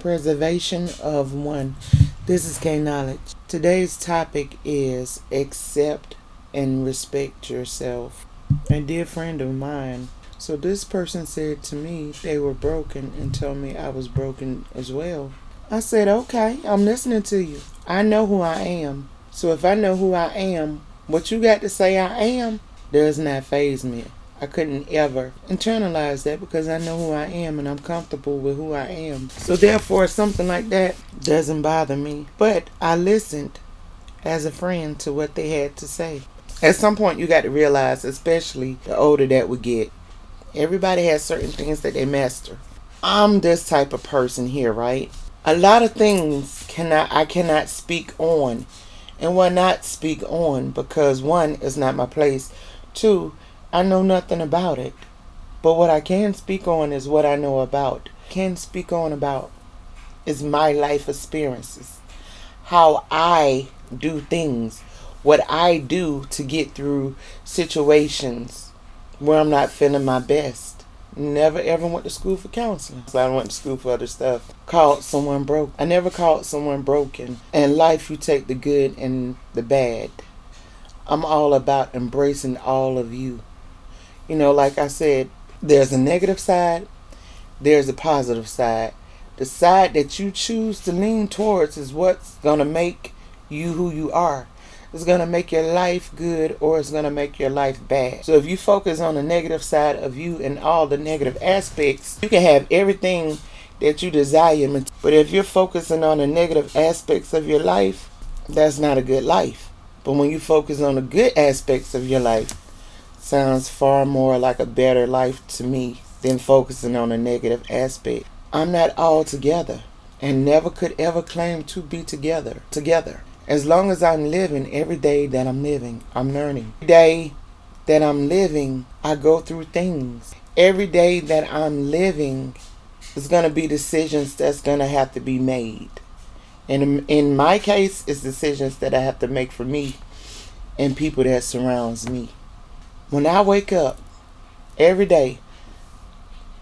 Preservation of one. This is K Knowledge. Today's topic is accept and respect yourself. A dear friend of mine. So this person said to me they were broken and told me I was broken as well. I said, okay, I'm listening to you. I know who I am. So if I know who I am, what you got to say I am does not faze me. I couldn't ever internalize that because I know who I am and I'm comfortable with who I am. So therefore, something like that doesn't bother me. But I listened as a friend to what they had to say. At some point, you got to realize, especially the older that we get, everybody has certain things that they master. I'm this type of person here, right? A lot of things cannot I cannot speak on, and why not speak on because one is not my place. Two, I know nothing about it. But what I can speak on is what I know about. Can speak on about is my life experiences. How I do things. What I do to get through situations where I'm not feeling my best. Never ever went to school for counseling. So I went to school for other stuff. Called someone broke. I never called someone broken. In life, you take the good and the bad. I'm all about embracing all of you. You know, like I said, there's a negative side, there's a positive side. The side that you choose to lean towards is what's going to make you who you are. It's going to make your life good or it's going to make your life bad. So if you focus on the negative side of you and all the negative aspects, you can have everything that you desire. But if you're focusing on the negative aspects of your life, that's not a good life. But when you focus on the good aspects of your life, sounds far more like a better life to me than focusing on a negative aspect. I'm not all together and never could ever claim to be together. Together. As long as I'm living every day that I'm living, I'm learning. Every day that I'm living, I go through things. Every day that I'm living is going to be decisions that's going to have to be made. And in my case, it's decisions that I have to make for me and people that surrounds me when I wake up every day,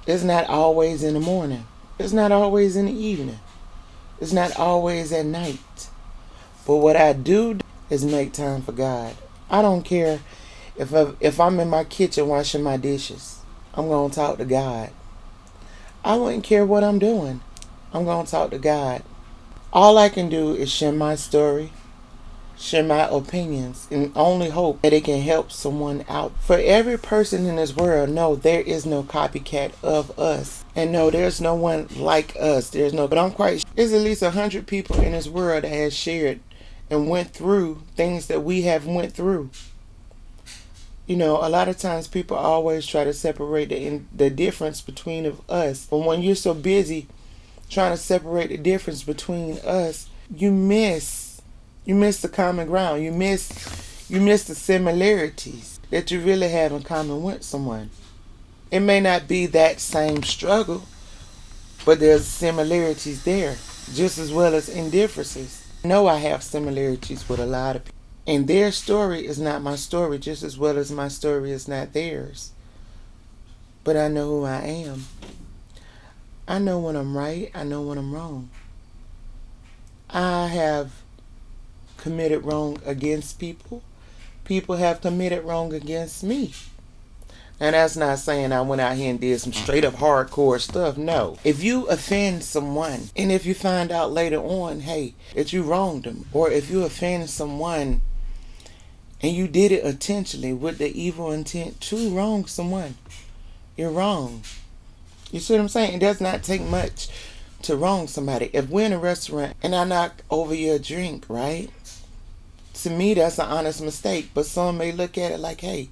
it's not always in the morning. It's not always in the evening. It's not always at night. But what I do is make time for God. I don't care if I, if I'm in my kitchen washing my dishes. I'm going to talk to God. I wouldn't care what I'm doing. I'm going to talk to God. All I can do is share my story, share my opinions and only hope that it can help someone out. For every person in this world, no, there is no copycat of us. And no, there's no one like us. There's no, but I'm quite sure there's at least a hundred people in this world that has shared and went through things that we have went through. You know, a lot of times people always try to separate the in, the difference between of us. But when you're so busy trying to separate the difference between us, you miss you miss the common ground. You miss you miss the similarities that you really have in common with someone. It may not be that same struggle, but there's similarities there, just as well as indifferences. I know I have similarities with a lot of people. And their story is not my story, just as well as my story is not theirs. But I know who I am. I know when I'm right, I know when I'm wrong. I have committed wrong against people. People have committed wrong against me. And that's not saying I went out here and did some straight up hardcore stuff. No. If you offend someone, and if you find out later on, hey, that you wronged them, or if you offend someone and you did it intentionally with the evil intent to wrong someone, you're wrong. You see what I'm saying? It does not take much to wrong somebody. If we're in a restaurant and I knock over your drink, right? To me, that's an honest mistake, but some may look at it like, hey,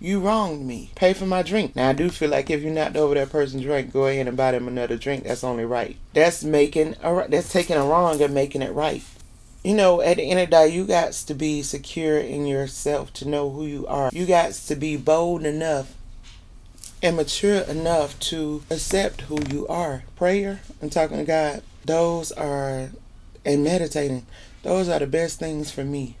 you wronged me. Pay for my drink. Now, I do feel like if you knocked over that person's drink, go ahead and buy them another drink. That's only right. That's making a, that's taking a wrong and making it right. You know, at the end of the day, you got to be secure in yourself to know who you are. You got to be bold enough and mature enough to accept who you are. Prayer and talking to God, those are, and meditating, those are the best things for me.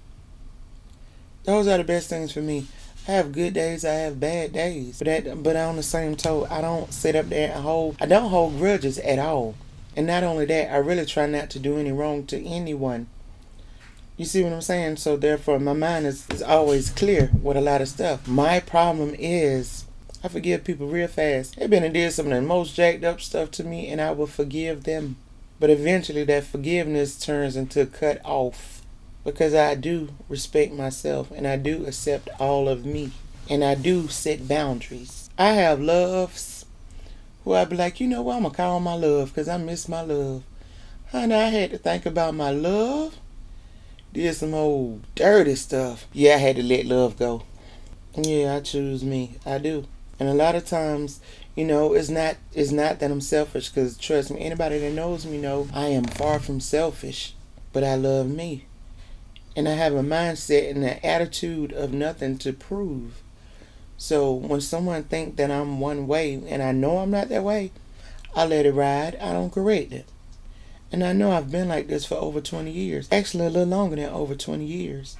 Those are the best things for me. I have good days, I have bad days. But that, but on the same token, I don't sit up there and hold I don't hold grudges at all. And not only that, I really try not to do any wrong to anyone. You see what I'm saying? So therefore, my mind is, is always clear with a lot of stuff. My problem is I forgive people real fast. They've been and did some of the most jacked up stuff to me, and I will forgive them. But eventually, that forgiveness turns into a cut off because I do respect myself and I do accept all of me and I do set boundaries. I have loves who I be like, you know what, I'm gonna call my love because I miss my love. Honey, I had to think about my love. Did some old dirty stuff. Yeah, I had to let love go. Yeah, I choose me. I do. And a lot of times, you know, it's not it's not that I'm selfish because trust me, anybody that knows me know I am far from selfish, but I love me. And I have a mindset and an attitude of nothing to prove. So when someone think that I'm one way and I know I'm not that way, I let it ride. I don't correct it. And I know I've been like this for over 20 years. Actually, a little longer than over 20 years.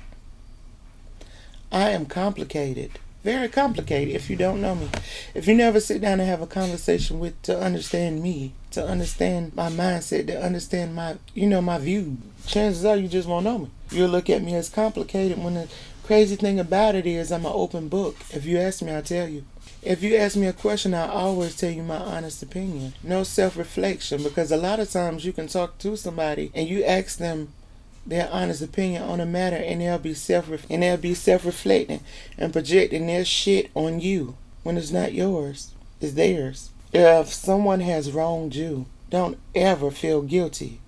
I am complicated. Very complicated if you don't know me. If you never sit down and have a conversation with to understand me, to understand my mindset, to understand my you know, my view, chances are you just won't know me. You'll look at me as complicated when the crazy thing about it is I'm an open book. If you ask me, I'll tell you. If you ask me a question, I always tell you my honest opinion. No self reflection because a lot of times you can talk to somebody and you ask them their honest opinion on a matter and they'll be self and they'll be self reflecting and projecting their shit on you when it's not yours. It's theirs. If someone has wronged you, don't ever feel guilty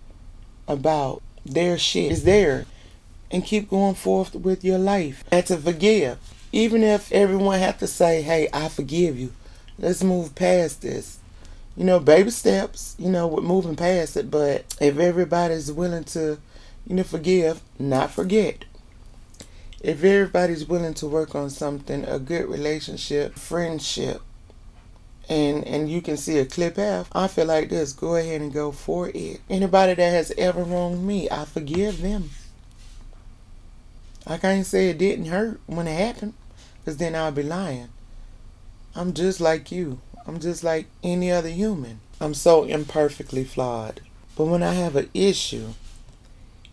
about their shit. It's there. And keep going forth with your life. And to forgive. Even if everyone have to say, hey, I forgive you. Let's move past this. You know, baby steps, you know, with moving past it. But if everybody's willing to you know, forgive, not forget. If everybody's willing to work on something, a good relationship, friendship, and and you can see a clear path, I feel like this. Go ahead and go for it. Anybody that has ever wronged me, I forgive them. I can't say it didn't hurt when it happened, because then I'll be lying. I'm just like you. I'm just like any other human. I'm so imperfectly flawed. But when I have an issue,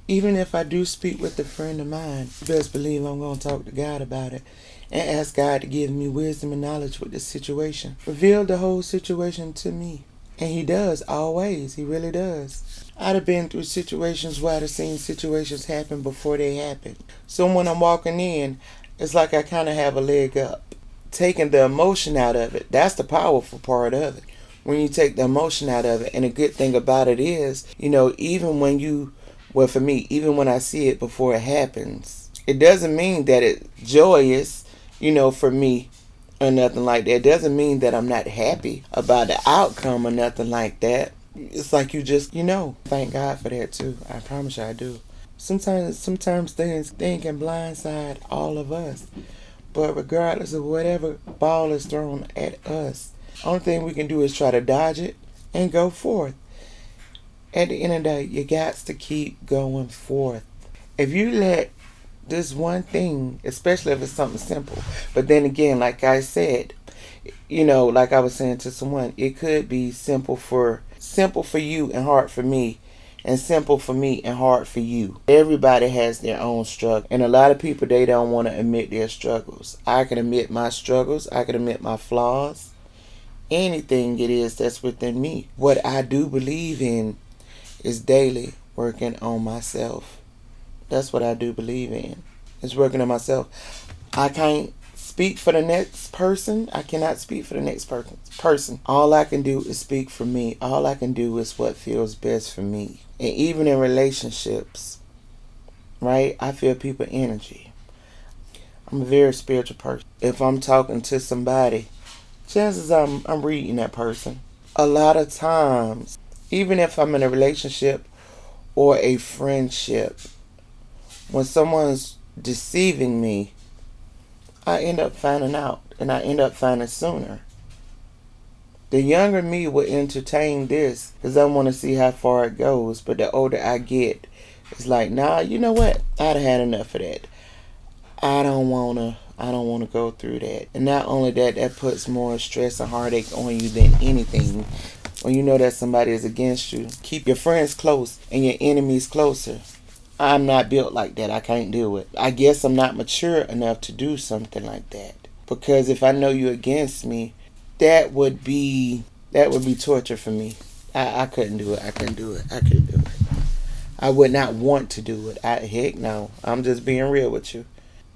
even if I do speak with a friend of mine, best believe I'm going to talk to God about it and ask God to give me wisdom and knowledge with the situation. Reveal the whole situation to me. And He does, always. He really does. I'd have been through situations where I'd have seen situations happen before they happen. So when I'm walking in, it's like I kind of have a leg up. Taking the emotion out of it, that's the powerful part of it. When you take the emotion out of it. And the good thing about it is, you know, even when you well, for me, even when I see it before it happens, it doesn't mean that it's joyous, you know, for me or nothing like that. It doesn't mean that I'm not happy about the outcome or nothing like that. It's like you just, you know, thank God for that too. I promise you I do. Sometimes, sometimes things, things can blindside all of us. But regardless of whatever ball is thrown at us, only thing we can do is try to dodge it and go forth at the end of the day, you got to keep going forth. If you let this one thing, especially if it's something simple, but then again, like I said, you know, like I was saying to someone, it could be simple for simple for you and hard for me, and simple for me and hard for you. Everybody has their own struggle, and a lot of people they don't want to admit their struggles. I can admit my struggles. I can admit my flaws. Anything it is that's within me. What I do believe in is daily working on myself. That's what I do believe in. It's working on myself. I can't speak for the next person. I cannot speak for the next person. Person. All I can do is speak for me. All I can do is what feels best for me. And even in relationships, right? I feel people energy. I'm a very spiritual person. If I'm talking to somebody, chances I'm I'm reading that person. A lot of times even if I'm in a relationship or a friendship, when someone's deceiving me, I end up finding out and I end up finding sooner. The younger me would entertain this because I want to see how far it goes, but the older I get, it's like, nah, you know what? I'd have had enough of that. I don't wanna I don't wanna go through that. And not only that, that puts more stress and heartache on you than anything when you know that somebody is against you. Keep your friends close and your enemies closer. I'm not built like that. I can't do it. I guess I'm not mature enough to do something like that. Because if I know you're against me, that would be that would be torture for me. I, I couldn't do it. I couldn't do it. I couldn't do it. I would not want to do it. I heck no. I'm just being real with you.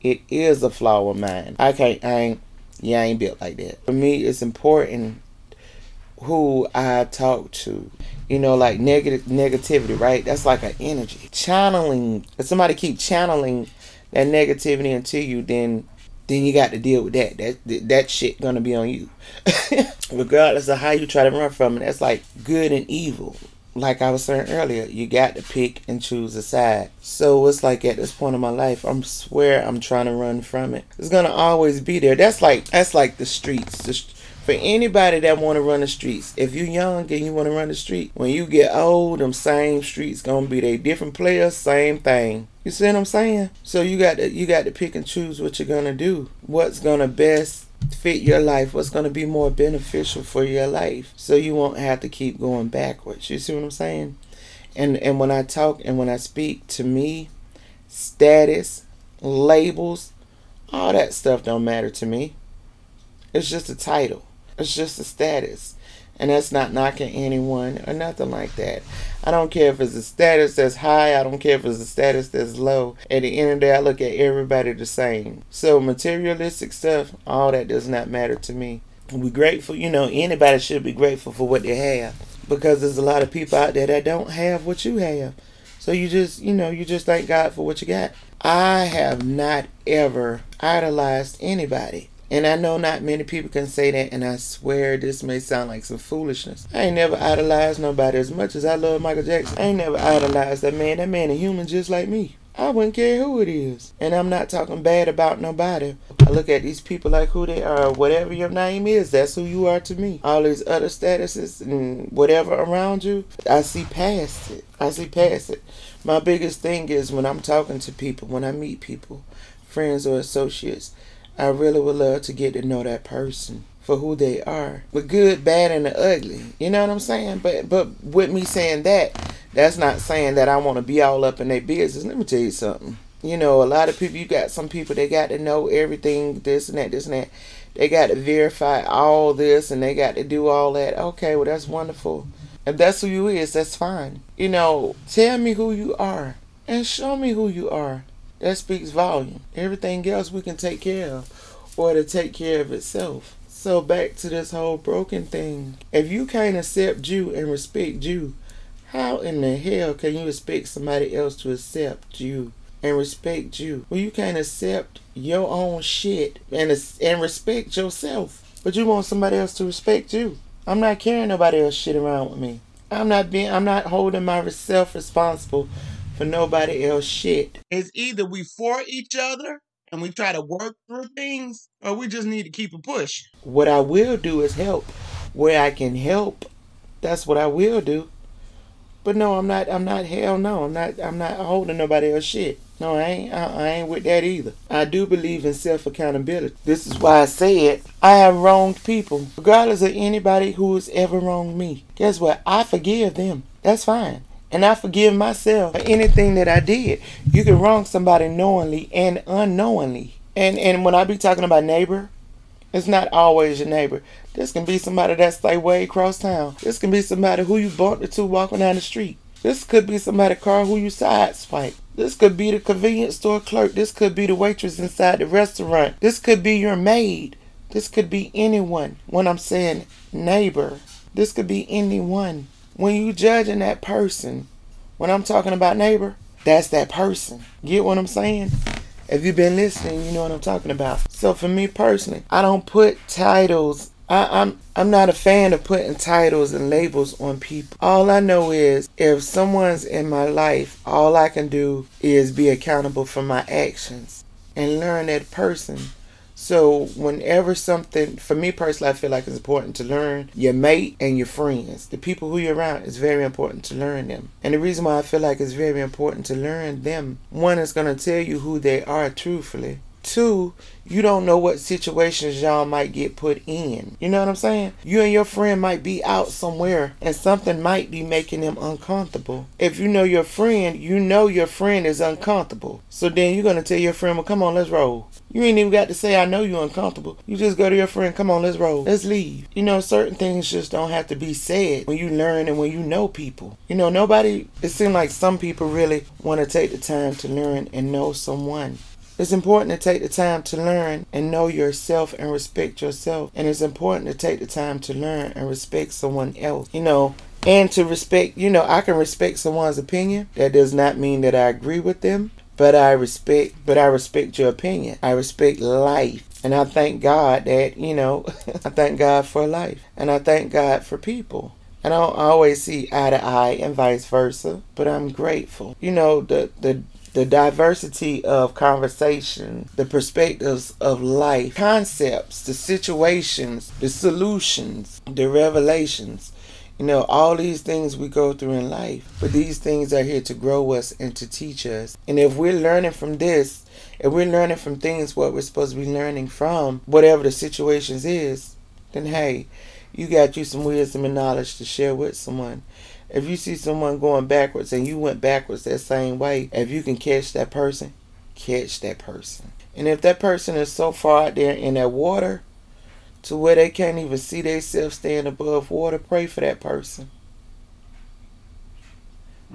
It is a flaw of mine. I can't. I ain't. Yeah, I ain't built like that. For me, it's important who I talk to. You know, like negative negativity, right? That's like an energy channeling. If somebody keep channeling that negativity into you, then then you got to deal with that. That that shit gonna be on you, regardless of how you try to run from it. That's like good and evil. Like I was saying earlier, you got to pick and choose a side. So it's like at this point in my life, I'm swear I'm trying to run from it. It's gonna always be there. That's like that's like the streets. The, for anybody that want to run the streets, if you young and you want to run the street, when you get old, them same streets gonna be they different players, same thing. You see what I'm saying? So you got to you got to pick and choose what you're gonna do. What's gonna best fit your life? What's gonna be more beneficial for your life? So you won't have to keep going backwards. You see what I'm saying? And and when I talk and when I speak to me, status, labels, all that stuff don't matter to me. It's just a title. It's just a status. And that's not knocking anyone or nothing like that. I don't care if it's a status that's high. I don't care if it's a status that's low. At the end of the day, I look at everybody the same. So materialistic stuff, all that does not matter to me. We grateful, you know, anybody should be grateful for what they have. Because there's a lot of people out there that don't have what you have. So you just, you know, you just thank God for what you got. I have not ever idolized anybody. And I know not many people can say that, and I swear this may sound like some foolishness. I ain't never idolized nobody as much as I love Michael Jackson. I ain't never idolized that man. That man a human just like me. I wouldn't care who it is. And I'm not talking bad about nobody. I look at these people like who they are. Whatever your name is, that's who you are to me. All these other statuses and whatever around you, I see past it. I see past it. My biggest thing is when I'm talking to people, when I meet people, friends or associates, I really would love to get to know that person for who they are, the good, bad, and the ugly. You know what I'm saying? But but with me saying that, that's not saying that I want to be all up in their business. Let me tell you something. You know, a lot of people. You got some people. They got to know everything. This and that. This and that. They got to verify all this, and they got to do all that. Okay, well that's wonderful. If that's who you is, that's fine. You know, tell me who you are and show me who you are. That speaks volume. Everything else we can take care of or to take care of itself. So back to this whole broken thing. If you can't accept you and respect you, how in the hell can you expect somebody else to accept you and respect you? Well, you can't accept your own shit and and respect yourself, but you want somebody else to respect you. I'm not carrying nobody else shit around with me. I'm not being. I'm not holding myself responsible for nobody else shit. It's either we for each other and we try to work through things, or we just need to keep a push. What I will do is help where I can help. That's what I will do. But no, I'm not. I'm not. Hell no, I'm not. I'm not holding nobody else shit. No, I ain't. I, I ain't with that either. I do believe in self accountability. This is why I said I have wronged people, regardless of anybody who has ever wronged me. Guess what? I forgive them. That's fine. And I forgive myself for anything that I did. You can wrong somebody knowingly and unknowingly. And and when I be talking about neighbor, it's not always your neighbor. This can be somebody that's like way across town. This can be somebody who you bumped into walking down the street. This could be somebody car who you sideswipe. This could be the convenience store clerk. This could be the waitress inside the restaurant. This could be your maid. This could be anyone. When I'm saying neighbor, this could be anyone when you judging that person, when I'm talking about neighbor, that's that person. Get what I'm saying? If you've been listening, you know what I'm talking about. So for me personally, I don't put titles. I, I'm I'm not a fan of putting titles and labels on people. All I know is if someone's in my life, all I can do is be accountable for my actions and learn that person so whenever something, for me personally, I feel like it's important to learn your mate and your friends. The people who you're around, it's very important to learn them. And the reason why I feel like it's very important to learn them, one is going to tell you who they are truthfully. Two, you don't know what situations y'all might get put in. You know what I'm saying? You and your friend might be out somewhere and something might be making them uncomfortable. If you know your friend, you know your friend is uncomfortable. So then you're going to tell your friend, well, come on, let's roll. You ain't even got to say, I know you're uncomfortable. You just go to your friend, come on, let's roll. Let's leave. You know, certain things just don't have to be said when you learn and when you know people. You know, nobody, it seems like some people really want to take the time to learn and know someone. It's important to take the time to learn and know yourself and respect yourself. And it's important to take the time to learn and respect someone else. You know, and to respect, you know, I can respect someone's opinion. That does not mean that I agree with them, but I respect, but I respect your opinion. I respect life. And I thank God that, you know, I thank God for life. And I thank God for people. And I don't always see eye to eye and vice versa, but I'm grateful. You know, the, the the diversity of conversation, the perspectives of life, concepts, the situations, the solutions, the revelations. You know, all these things we go through in life, but these things are here to grow us and to teach us. And if we're learning from this, if we're learning from things what we're supposed to be learning from, whatever the situations is, then hey, you got you some wisdom and knowledge to share with someone. If you see someone going backwards and you went backwards that same way, if you can catch that person, catch that person. And if that person is so far out there in that water to where they can't even see themselves staying above water, pray for that person.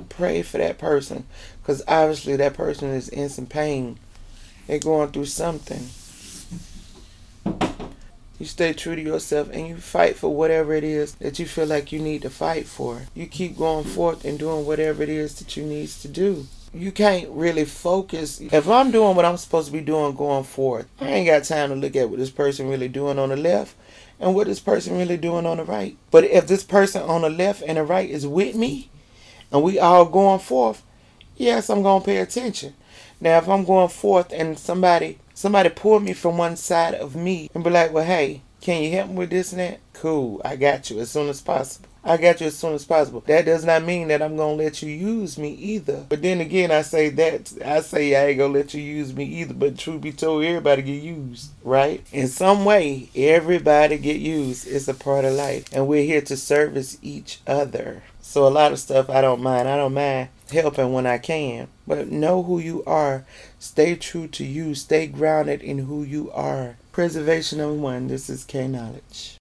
Pray for that person because obviously that person is in some pain. They're going through something. You stay true to yourself and you fight for whatever it is that you feel like you need to fight for. You keep going forth and doing whatever it is that you need to do. You can't really focus. If I'm doing what I'm supposed to be doing going forth, I ain't got time to look at what this person really doing on the left and what this person really doing on the right. But if this person on the left and the right is with me and we all going forth, yes, I'm going to pay attention. Now, if I'm going forth and somebody somebody pull me from one side of me and be like, well, hey, can you help me with this and that? Cool, I got you as soon as possible. I got you as soon as possible. That does not mean that I'm gonna let you use me either. But then again, I say that I say I ain't gonna let you use me either. But truth be told, everybody get used, right? In some way, everybody get used. It's a part of life, and we're here to service each other. So a lot of stuff I don't mind. I don't mind helping when I can. But know who you are. Stay true to you. Stay grounded in who you are. Preservation of one. This is K Knowledge.